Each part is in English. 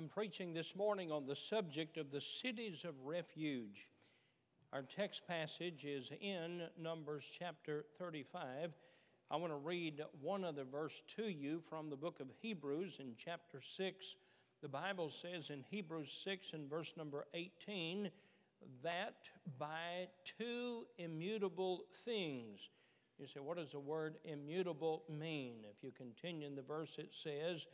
I'm preaching this morning on the subject of the cities of refuge. Our text passage is in Numbers chapter 35. I want to read one other verse to you from the book of Hebrews in chapter 6. The Bible says in Hebrews 6 and verse number 18 that by two immutable things, you say, what does the word immutable mean? If you continue in the verse, it says,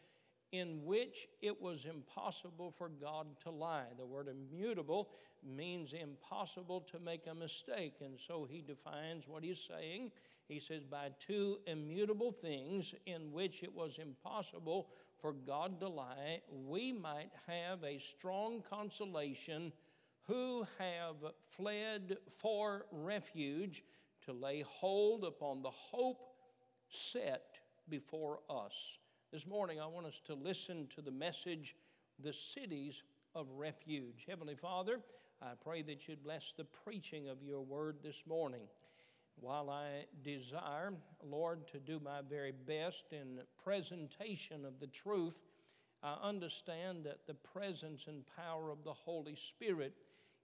in which it was impossible for God to lie. The word immutable means impossible to make a mistake. And so he defines what he's saying. He says, by two immutable things in which it was impossible for God to lie, we might have a strong consolation who have fled for refuge to lay hold upon the hope set before us. This morning, I want us to listen to the message, The Cities of Refuge. Heavenly Father, I pray that you'd bless the preaching of your word this morning. While I desire, Lord, to do my very best in presentation of the truth, I understand that the presence and power of the Holy Spirit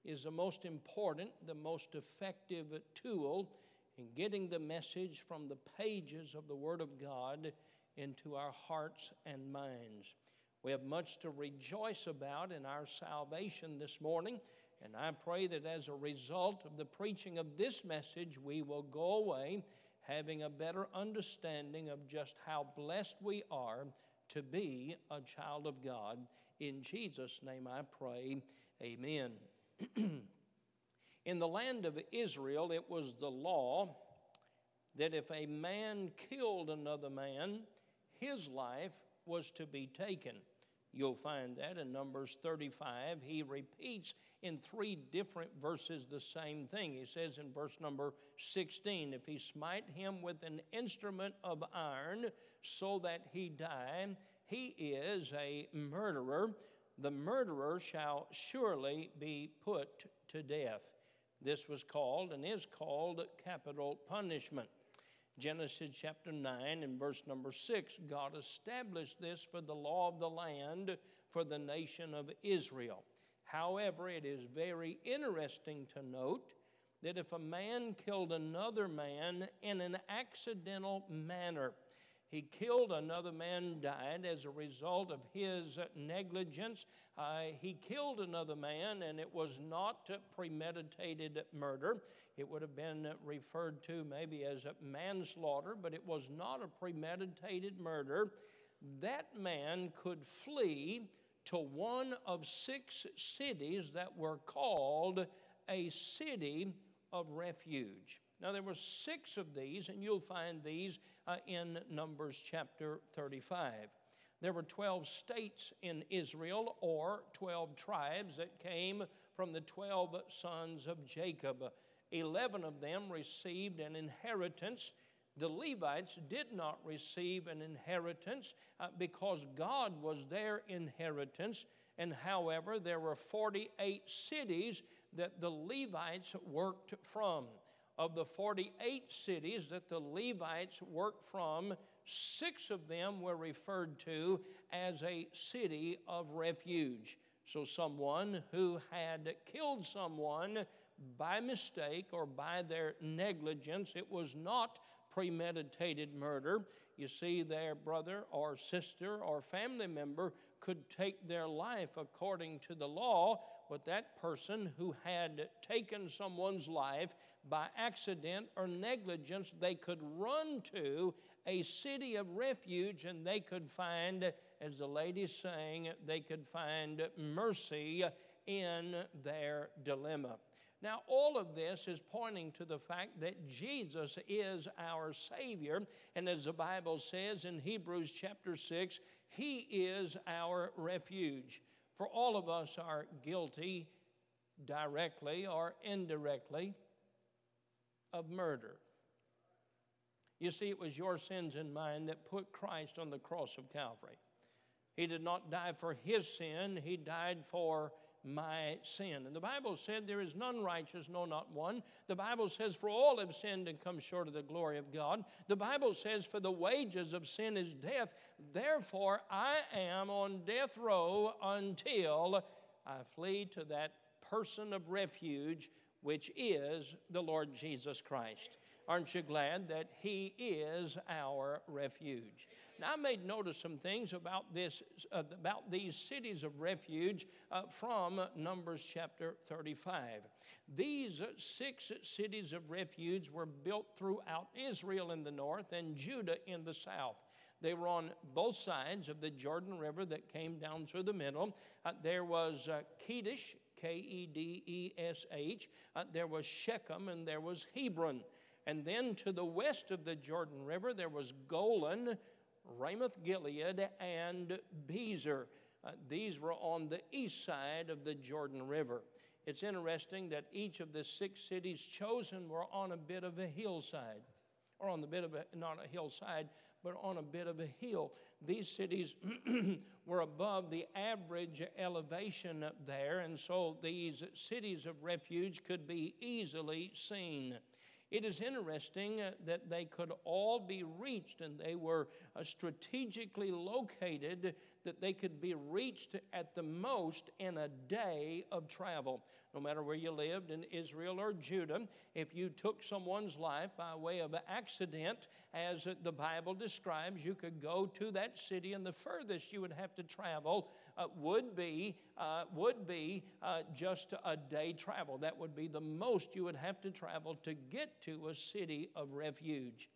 is the most important, the most effective tool in getting the message from the pages of the Word of God into our hearts and minds. We have much to rejoice about in our salvation this morning, and I pray that as a result of the preaching of this message, we will go away having a better understanding of just how blessed we are to be a child of God. In Jesus' name I pray, amen. in the land of Israel, it was the law that if a man killed another man, his life was to be taken. You'll find that in Numbers 35. He repeats in three different verses the same thing. He says in verse number 16, If he smite him with an instrument of iron so that he die, he is a murderer. The murderer shall surely be put to death. This was called and is called capital punishment. Genesis chapter 9 and verse number 6, God established this for the law of the land for the nation of Israel. However, it is very interesting to note that if a man killed another man in an accidental manner, he killed another man, died as a result of his negligence. Uh, he killed another man, and it was not premeditated murder. It would have been referred to maybe as manslaughter, but it was not a premeditated murder. That man could flee to one of six cities that were called a city of refuge. Now, there were six of these, and you'll find these uh, in Numbers chapter 35. There were 12 states in Israel, or 12 tribes that came from the 12 sons of Jacob. 11 of them received an inheritance. The Levites did not receive an inheritance uh, because God was their inheritance. And however, there were 48 cities that the Levites worked from of the 48 cities that the Levites worked from, six of them were referred to as a city of refuge. So, someone who had killed someone by mistake or by their negligence, it was not premeditated murder. You see, their brother or sister or family member could take their life according to the law, but that person who had taken someone's life by accident or negligence, they could run to a city of refuge and they could find, as the lady's saying, they could find mercy in their dilemma. Now, all of this is pointing to the fact that Jesus is our Savior. And as the Bible says in Hebrews chapter 6, He is our refuge. For all of us are guilty directly or indirectly of murder. You see, it was your sins and mine that put Christ on the cross of Calvary. He did not die for his sin, He died for my sin. And the Bible said, There is none righteous, no, not one. The Bible says, For all have sinned and come short of the glory of God. The Bible says, For the wages of sin is death. Therefore, I am on death row until I flee to that person of refuge, which is the Lord Jesus Christ. Aren't you glad that He is our refuge? Now, I made note of some things about this, uh, about these cities of refuge uh, from Numbers chapter 35. These six cities of refuge were built throughout Israel in the north and Judah in the south. They were on both sides of the Jordan River that came down through the middle. Uh, there was uh, Kedesh, K E D E S H. Uh, there was Shechem, and there was Hebron. And then to the west of the Jordan River, there was Golan, Ramoth Gilead, and Bezer. Uh, these were on the east side of the Jordan River. It's interesting that each of the six cities chosen were on a bit of a hillside, or on the bit of a, not a hillside, but on a bit of a hill. These cities were above the average elevation up there, and so these cities of refuge could be easily seen. It is interesting uh, that they could all be reached and they were uh, strategically located that they could be reached at the most in a day of travel. No matter where you lived in Israel or Judah, if you took someone's life by way of accident, as the Bible describes, you could go to that city, and the furthest you would have to travel uh, would be uh, would be uh, just a day travel. That would be the most you would have to travel to get to a city of refuge.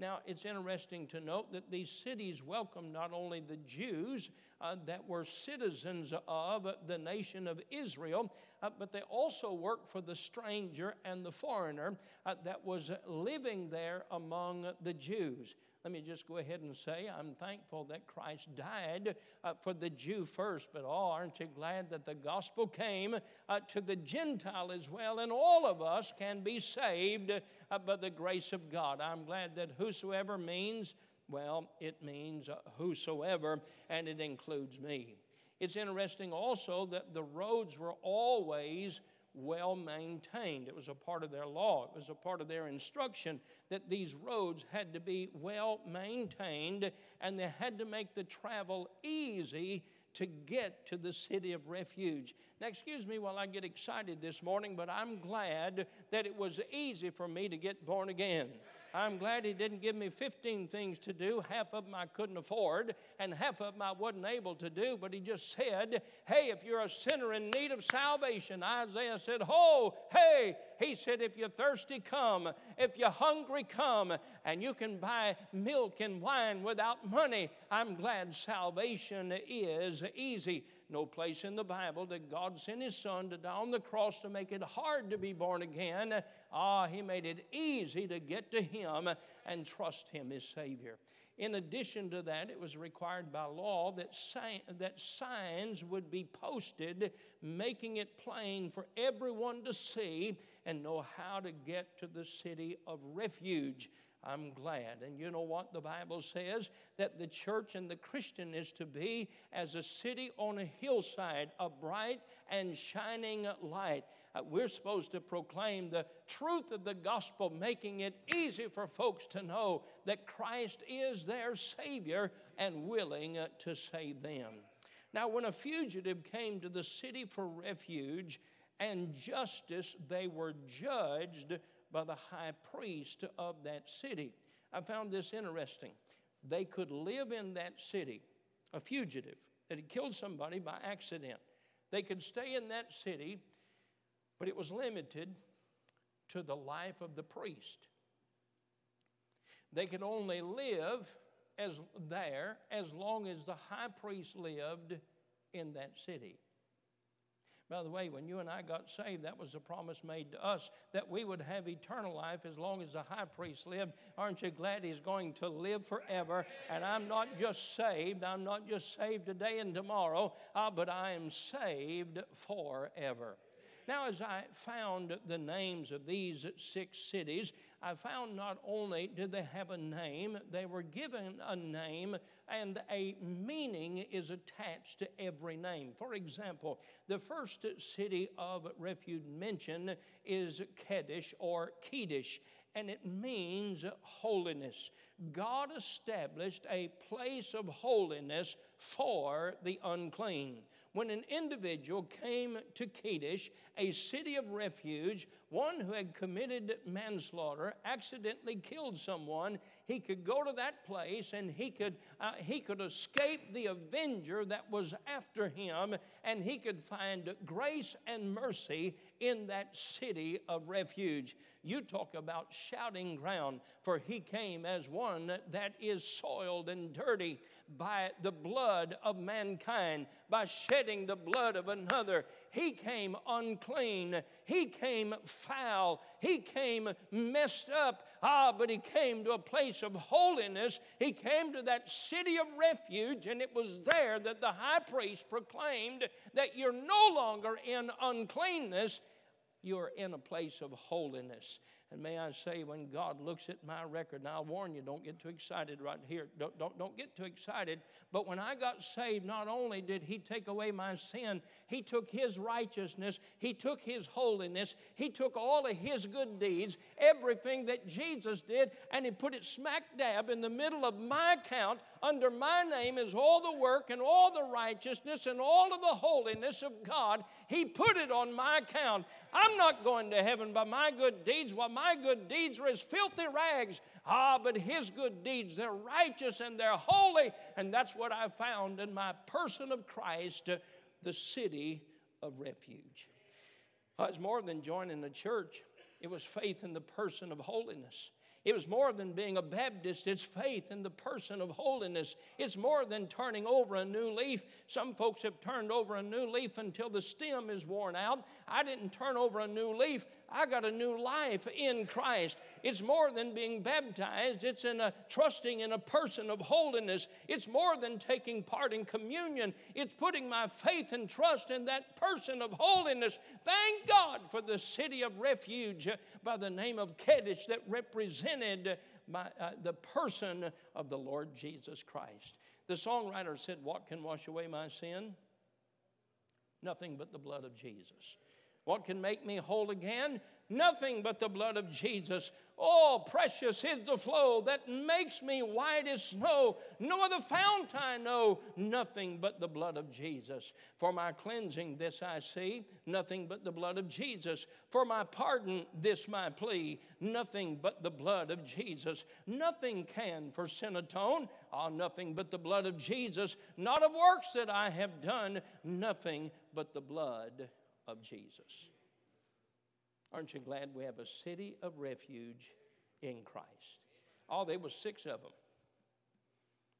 Now, it's interesting to note that these cities welcomed not only the Jews uh, that were citizens of the nation of Israel, uh, but they also worked for the stranger and the foreigner uh, that was living there among the Jews. Let me just go ahead and say I'm thankful that Christ died uh, for the Jew first, but oh, aren't you glad that the gospel came uh, to the Gentile as well, and all of us can be saved uh, by the grace of God. I'm glad that whosoever means, well, it means uh, whosoever, and it includes me. It's interesting also that the roads were always well maintained. It was a part of their law, it was a part of their instruction that these roads had to be well maintained and they had to make the travel easy to get to the city of refuge. Now, excuse me while I get excited this morning, but I'm glad that it was easy for me to get born again. I'm glad He didn't give me 15 things to do. Half of them I couldn't afford, and half of them I wasn't able to do. But He just said, Hey, if you're a sinner in need of salvation, Isaiah said, Oh, hey. He said, If you're thirsty, come. If you're hungry, come. And you can buy milk and wine without money. I'm glad salvation is easy. No place in the Bible that God sent His Son to die on the cross to make it hard to be born again. Ah, He made it easy to get to Him and trust Him as Savior. In addition to that, it was required by law that, si- that signs would be posted, making it plain for everyone to see and know how to get to the city of refuge. I'm glad. And you know what the Bible says? That the church and the Christian is to be as a city on a hillside, a bright and shining light. Uh, we're supposed to proclaim the truth of the gospel, making it easy for folks to know that Christ is their Savior and willing uh, to save them. Now, when a fugitive came to the city for refuge and justice, they were judged by the high priest of that city. I found this interesting. They could live in that city, a fugitive that had killed somebody by accident. They could stay in that city, but it was limited to the life of the priest. They could only live as there as long as the high priest lived in that city. By the way, when you and I got saved, that was a promise made to us that we would have eternal life as long as the high priest lived. Aren't you glad he's going to live forever? And I'm not just saved, I'm not just saved today and tomorrow, uh, but I am saved forever. Now, as I found the names of these six cities, I found not only did they have a name, they were given a name, and a meaning is attached to every name. For example, the first city of refuge mentioned is Kadesh or Kedesh and it means holiness. God established a place of holiness for the unclean when an individual came to Kadesh, a city of refuge, one who had committed manslaughter, accidentally killed someone, he could go to that place and he could, uh, he could escape the avenger that was after him, and he could find grace and mercy in that city of refuge. You talk about shouting ground, for he came as one that is soiled and dirty by the blood of mankind, by shedding the blood of another. He came unclean. He came foul. He came messed up. Ah, but he came to a place of holiness. He came to that city of refuge, and it was there that the high priest proclaimed that you're no longer in uncleanness, you're in a place of holiness. And may I say, when God looks at my record, and I'll warn you, don't get too excited right here. Don't, don't, don't get too excited. But when I got saved, not only did He take away my sin, He took His righteousness, He took His holiness, He took all of His good deeds, everything that Jesus did, and He put it smack dab in the middle of my account. Under my name is all the work and all the righteousness and all of the holiness of God. He put it on my account. I'm not going to heaven by my good deeds. While my good deeds are as filthy rags. Ah, but his good deeds, they're righteous and they're holy. And that's what I found in my person of Christ, the city of refuge. Well, it's more than joining the church, it was faith in the person of holiness. It was more than being a Baptist, it's faith in the person of holiness. It's more than turning over a new leaf. Some folks have turned over a new leaf until the stem is worn out. I didn't turn over a new leaf, I got a new life in Christ. It's more than being baptized, it's in a trusting in a person of holiness. It's more than taking part in communion, it's putting my faith and trust in that person of holiness. Thank God for the city of refuge by the name of Kadesh that represented by uh, the person of the Lord Jesus Christ. The songwriter said, What can wash away my sin? Nothing but the blood of Jesus. What can make me whole again? Nothing but the blood of Jesus. Oh, precious is the flow that makes me white as snow. No other fount I know, nothing but the blood of Jesus. For my cleansing, this I see, nothing but the blood of Jesus. For my pardon, this my plea, nothing but the blood of Jesus. Nothing can for sin atone, ah, oh, nothing but the blood of Jesus. Not of works that I have done, nothing but the blood of Jesus. Aren't you glad we have a city of refuge in Christ? Oh, there was six of them.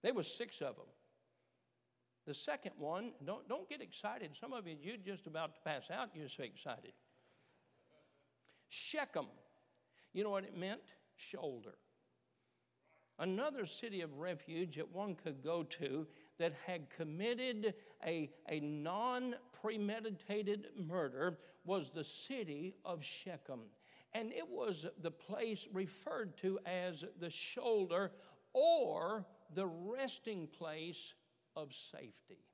There was six of them. The second one, don't, don't get excited. Some of you, you're just about to pass out, you're so excited. Shechem. You know what it meant? Shoulder. Another city of refuge that one could go to that had committed a, a non premeditated murder was the city of Shechem. And it was the place referred to as the shoulder or the resting place of safety.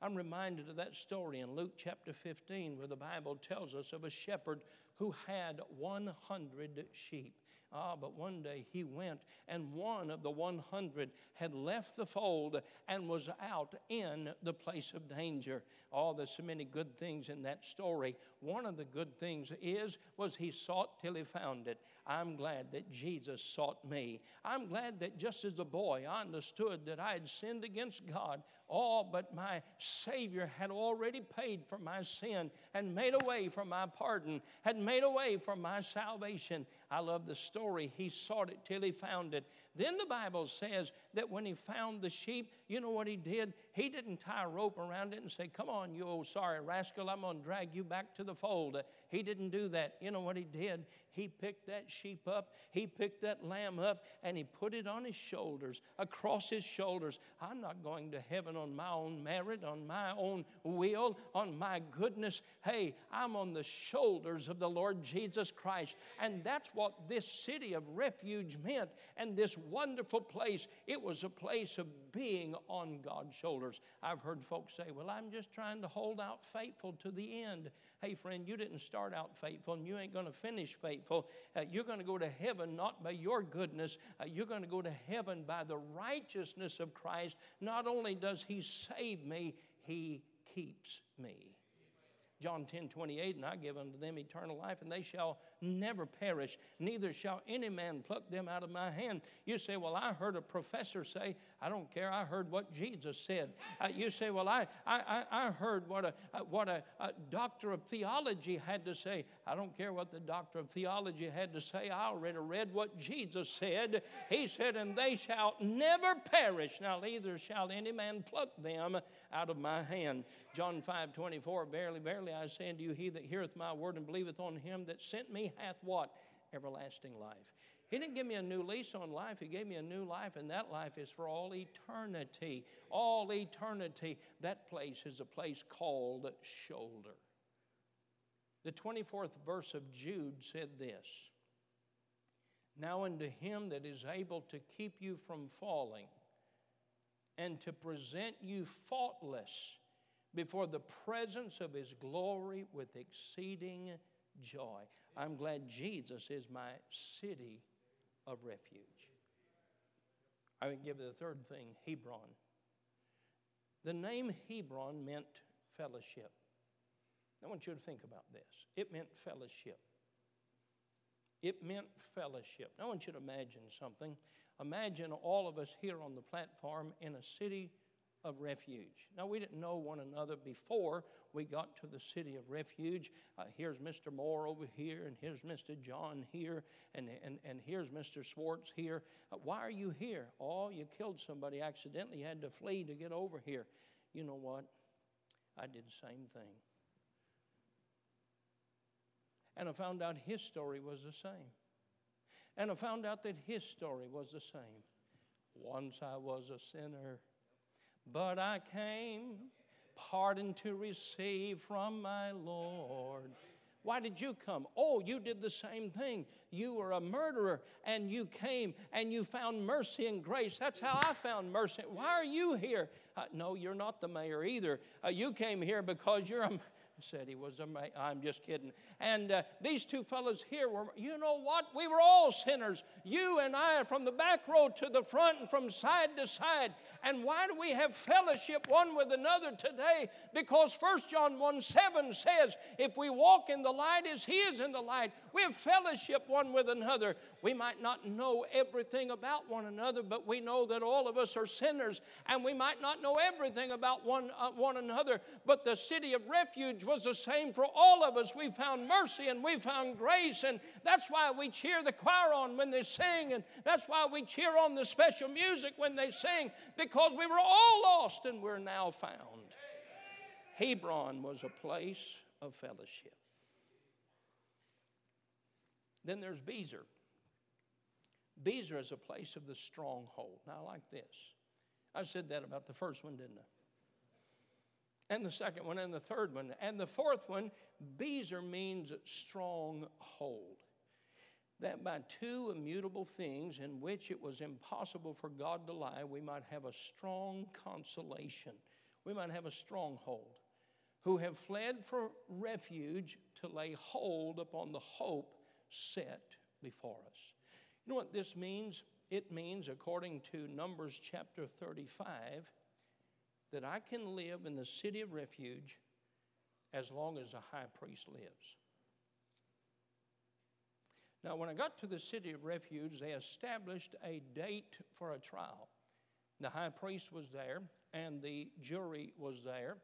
I'm reminded of that story in Luke chapter 15 where the Bible tells us of a shepherd who had 100 sheep. Ah, but one day he went, and one of the 100 had left the fold and was out in the place of danger. Oh, there's so many good things in that story. One of the good things is was he sought till he found it. I'm glad that Jesus sought me. I'm glad that just as a boy I understood that I had sinned against God. Oh, but my Savior had already paid for my sin and made a way for my pardon, had made a way for my salvation. I love the story story, he sought it till he found it. Then the Bible says that when he found the sheep, you know what he did? He didn't tie a rope around it and say, Come on, you old sorry rascal, I'm going to drag you back to the fold. He didn't do that. You know what he did? He picked that sheep up, he picked that lamb up, and he put it on his shoulders, across his shoulders. I'm not going to heaven on my own merit, on my own will, on my goodness. Hey, I'm on the shoulders of the Lord Jesus Christ. And that's what this city of refuge meant. And this wonderful place, it was a place of being on God's shoulders. I've heard folks say, Well, I'm just trying to hold out faithful to the end. Hey, friend, you didn't start out faithful and you ain't going to finish faithful. Uh, you're going to go to heaven not by your goodness, uh, you're going to go to heaven by the righteousness of Christ. Not only does He save me, He keeps me. John 10 28, and I give unto them eternal life, and they shall never perish, neither shall any man pluck them out of my hand. You say, Well, I heard a professor say, I don't care, I heard what Jesus said. Uh, you say, Well, I, I, I heard what, a, uh, what a, a doctor of theology had to say. I don't care what the doctor of theology had to say. I already read what Jesus said. He said, And they shall never perish, now neither shall any man pluck them out of my hand. John 5 24, Verily, verily, I say unto you, he that heareth my word and believeth on him that sent me hath what? Everlasting life. He didn't give me a new lease on life. He gave me a new life, and that life is for all eternity. All eternity. That place is a place called shoulder. The 24th verse of Jude said this Now unto him that is able to keep you from falling and to present you faultless before the presence of his glory with exceeding joy. I'm glad Jesus is my city of refuge. I would give you the third thing Hebron. The name Hebron meant fellowship. I want you to think about this. It meant fellowship. It meant fellowship. I want you to imagine something. Imagine all of us here on the platform in a city of refuge. Now, we didn't know one another before we got to the city of refuge. Uh, here's Mr. Moore over here, and here's Mr. John here, and, and, and here's Mr. Swartz here. Uh, why are you here? Oh, you killed somebody accidentally, you had to flee to get over here. You know what? I did the same thing. And I found out his story was the same. And I found out that his story was the same. Once I was a sinner but I came pardon to receive from my Lord. Why did you come? Oh, you did the same thing. You were a murderer and you came and you found mercy and grace. That's how I found mercy. Why are you here? Uh, no, you're not the mayor either. Uh, you came here because you're a said he was a man. I'm just kidding. And uh, these two fellows here were, you know what? We were all sinners. You and I, from the back row to the front and from side to side. And why do we have fellowship one with another today? Because 1 John 1 7 says, if we walk in the light as he is in the light, we have fellowship one with another. We might not know everything about one another, but we know that all of us are sinners. And we might not know everything about one, uh, one another, but the city of refuge was the same for all of us. We found mercy and we found grace, and that's why we cheer the choir on when they sing, and that's why we cheer on the special music when they sing, because we were all lost and we're now found. Hebron was a place of fellowship. Then there's Bezer. Bezer is a place of the stronghold. Now, I like this. I said that about the first one, didn't I? And the second one, and the third one. And the fourth one, Bezer means stronghold. That by two immutable things in which it was impossible for God to lie, we might have a strong consolation. We might have a stronghold. Who have fled for refuge to lay hold upon the hope set before us. You know what this means? It means, according to Numbers chapter 35, that I can live in the city of refuge as long as the high priest lives. Now, when I got to the city of refuge, they established a date for a trial. The high priest was there, and the jury was there,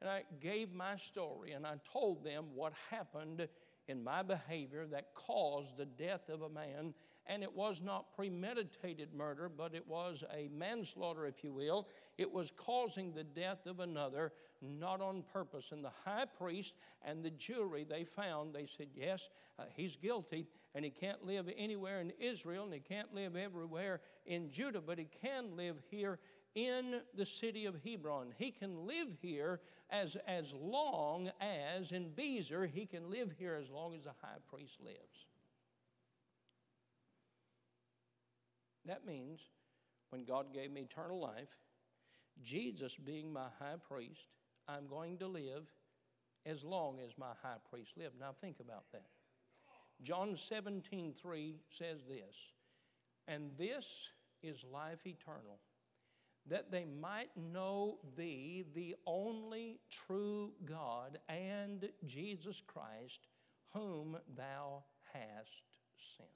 and I gave my story, and I told them what happened in my behavior that caused the death of a man and it was not premeditated murder, but it was a manslaughter, if you will. It was causing the death of another, not on purpose. And the high priest and the jury they found, they said, yes, uh, he's guilty, and he can't live anywhere in Israel, and he can't live everywhere in Judah, but he can live here in the city of Hebron. He can live here as, as long as, in Bezer, he can live here as long as the high priest lives. That means when God gave me eternal life, Jesus being my high priest, I'm going to live as long as my high priest lived. Now think about that. John 17, 3 says this, and this is life eternal, that they might know thee, the only true God, and Jesus Christ, whom thou hast sent.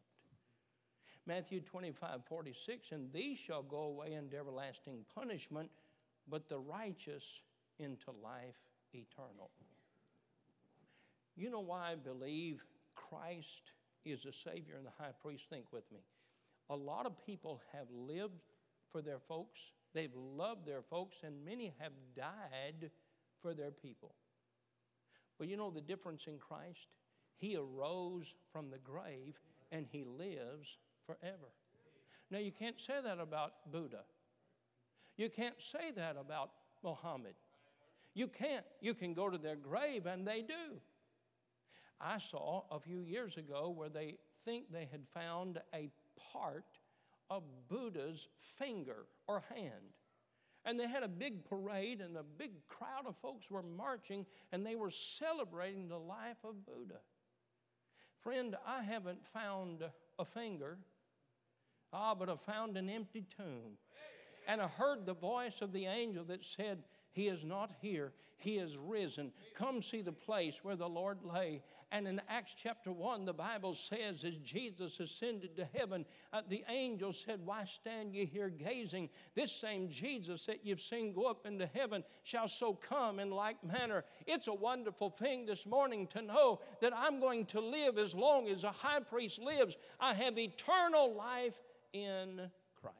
Matthew 25, 46, and these shall go away into everlasting punishment, but the righteous into life eternal. You know why I believe Christ is the Savior and the high priest? Think with me. A lot of people have lived for their folks, they've loved their folks, and many have died for their people. But you know the difference in Christ? He arose from the grave and he lives forever. Now, you can't say that about Buddha. You can't say that about Muhammad. You can't. You can go to their grave, and they do. I saw a few years ago where they think they had found a part of Buddha's finger or hand. And they had a big parade, and a big crowd of folks were marching, and they were celebrating the life of Buddha. Friend, I haven't found a finger. Ah, but I found an empty tomb. And I heard the voice of the angel that said, He is not here, He is risen. Come see the place where the Lord lay. And in Acts chapter 1, the Bible says, as Jesus ascended to heaven, uh, the angel said, Why stand ye here gazing? This same Jesus that you've seen go up into heaven shall so come in like manner. It's a wonderful thing this morning to know that I'm going to live as long as a high priest lives. I have eternal life in Christ.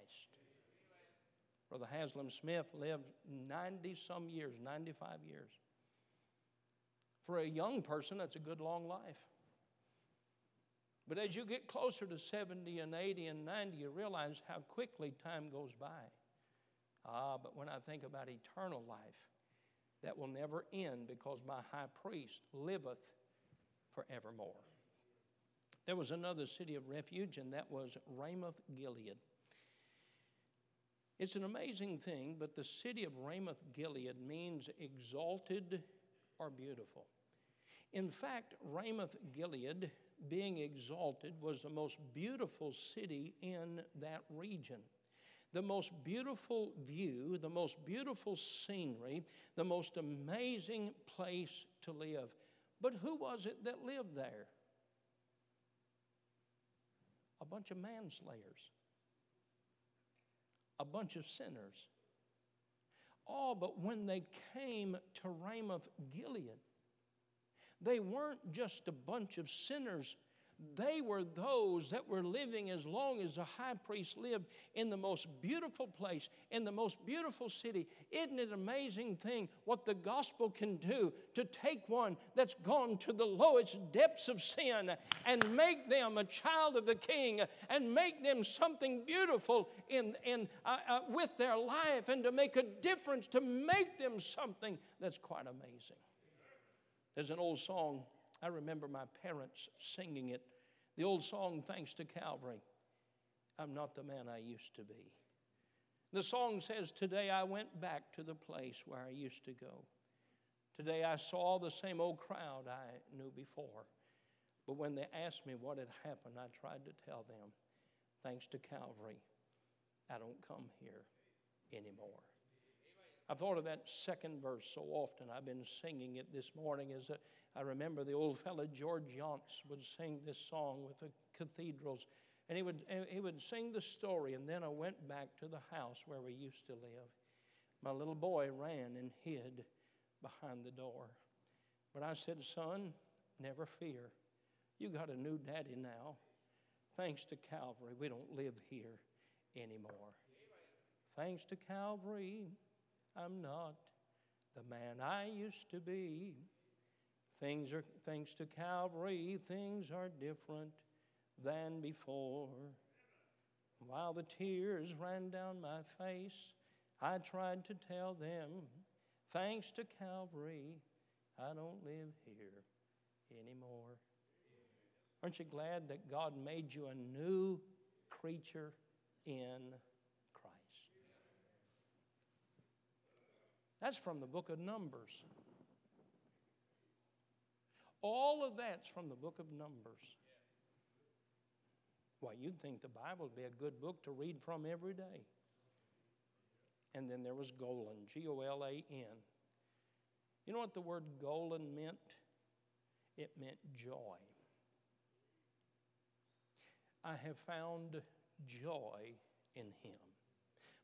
Brother Haslam Smith lived 90 some years, 95 years. For a young person, that's a good long life. But as you get closer to 70 and 80 and 90, you realize how quickly time goes by. Ah, but when I think about eternal life, that will never end because my high priest liveth forevermore. There was another city of refuge, and that was Ramoth Gilead. It's an amazing thing, but the city of Ramoth Gilead means exalted or beautiful. In fact, Ramoth Gilead, being exalted, was the most beautiful city in that region. The most beautiful view, the most beautiful scenery, the most amazing place to live. But who was it that lived there? A bunch of manslayers, a bunch of sinners. Oh, but when they came to Ramoth Gilead, they weren't just a bunch of sinners they were those that were living as long as the high priest lived in the most beautiful place, in the most beautiful city. Isn't it an amazing thing what the gospel can do to take one that's gone to the lowest depths of sin and make them a child of the king and make them something beautiful in, in, uh, uh, with their life and to make a difference, to make them something that's quite amazing? There's an old song I remember my parents singing it. The old song, Thanks to Calvary. I'm not the man I used to be. The song says, Today I went back to the place where I used to go. Today I saw the same old crowd I knew before. But when they asked me what had happened, I tried to tell them, Thanks to Calvary, I don't come here anymore. I've thought of that second verse so often. I've been singing it this morning as a, I remember the old fellow George Younce would sing this song with the cathedrals. And he would, he would sing the story, and then I went back to the house where we used to live. My little boy ran and hid behind the door. But I said, Son, never fear. You got a new daddy now. thanks to Calvary, we don't live here anymore. Thanks to Calvary, I'm not the man I used to be. Things are, thanks to Calvary, things are different than before. While the tears ran down my face, I tried to tell them, thanks to Calvary, I don't live here anymore. Aren't you glad that God made you a new creature in Christ? That's from the book of Numbers. All of that's from the book of Numbers. Why, you'd think the Bible would be a good book to read from every day. And then there was Golan, G O L A N. You know what the word Golan meant? It meant joy. I have found joy in him.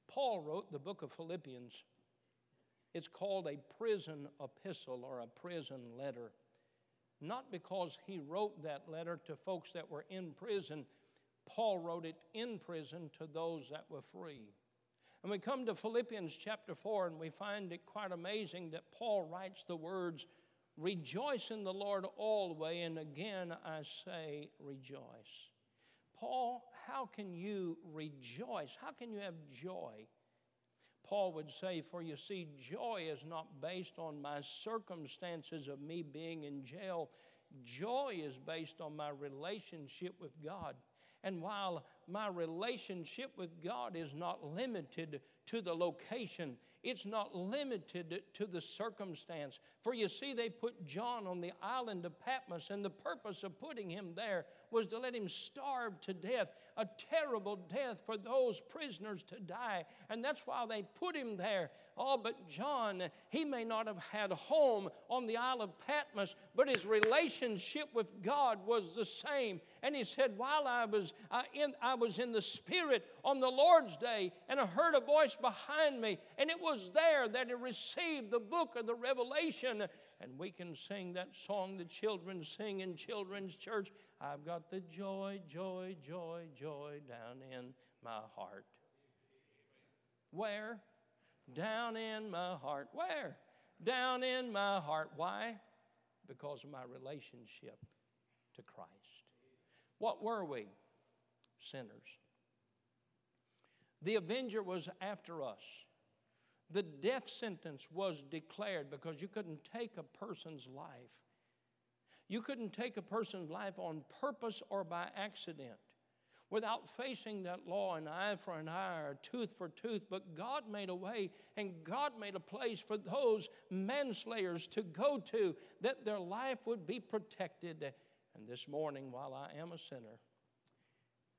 Paul wrote the book of Philippians. It's called a prison epistle or a prison letter. Not because he wrote that letter to folks that were in prison, Paul wrote it in prison to those that were free. And we come to Philippians chapter 4, and we find it quite amazing that Paul writes the words, Rejoice in the Lord always, and again I say, rejoice. Paul, how can you rejoice? How can you have joy? Paul would say, For you see, joy is not based on my circumstances of me being in jail. Joy is based on my relationship with God. And while my relationship with God is not limited to the location, it's not limited to the circumstance. For you see, they put John on the island of Patmos, and the purpose of putting him there was to let him starve to death, a terrible death for those prisoners to die. And that's why they put him there. Oh, but John, he may not have had home on the Isle of Patmos, but his relationship with God was the same. And he said, While I was, uh, in, I was in the Spirit on the Lord's day, and I heard a voice behind me, and it was there that he received the book of the Revelation. And we can sing that song the children sing in children's church. I've got the joy, joy, joy, joy down in my heart. Where? Down in my heart. Where? Down in my heart. Why? Because of my relationship to Christ. What were we? Sinners. The avenger was after us. The death sentence was declared because you couldn't take a person's life. You couldn't take a person's life on purpose or by accident without facing that law an eye for an eye or tooth for tooth. But God made a way and God made a place for those manslayers to go to that their life would be protected. And this morning, while I am a sinner,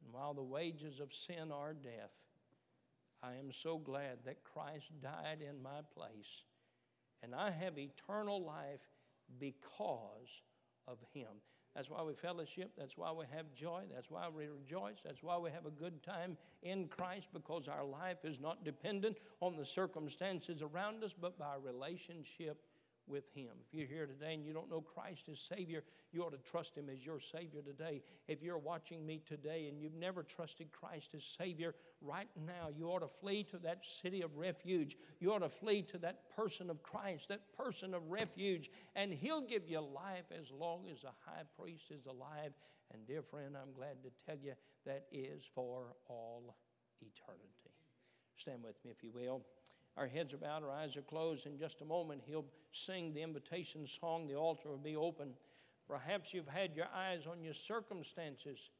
and while the wages of sin are death, I am so glad that Christ died in my place. And I have eternal life because of Him. That's why we fellowship. That's why we have joy. That's why we rejoice. That's why we have a good time in Christ because our life is not dependent on the circumstances around us, but by our relationship with Him. If you're here today and you don't know Christ as Savior, you ought to trust Him as your Savior today. If you're watching me today and you've never trusted Christ as Savior, right now you ought to flee to that city of refuge. You ought to flee to that person of Christ, that person of refuge, and He'll give you life as long as the high priest is alive. And, dear friend, I'm glad to tell you that is for all eternity. Stand with me, if you will. Our heads are bowed, our eyes are closed. In just a moment, he'll sing the invitation song. The altar will be open. Perhaps you've had your eyes on your circumstances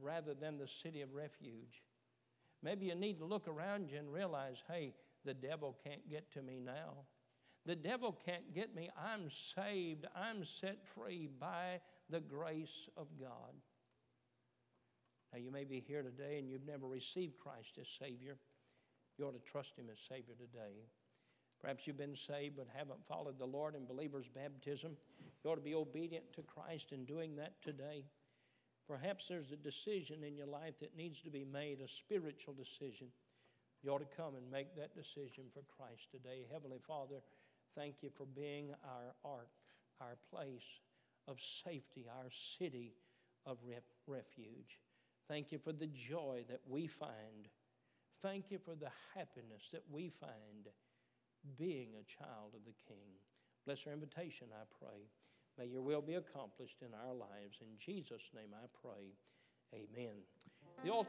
rather than the city of refuge. Maybe you need to look around you and realize hey, the devil can't get to me now. The devil can't get me. I'm saved, I'm set free by the grace of God. Now, you may be here today and you've never received Christ as Savior. You ought to trust Him as Savior today. Perhaps you've been saved but haven't followed the Lord in believer's baptism. You ought to be obedient to Christ in doing that today. Perhaps there's a decision in your life that needs to be made, a spiritual decision. You ought to come and make that decision for Christ today. Heavenly Father, thank you for being our ark, our place of safety, our city of ref- refuge. Thank you for the joy that we find. Thank you for the happiness that we find being a child of the King. Bless our invitation, I pray. May your will be accomplished in our lives. In Jesus' name I pray. Amen. The altar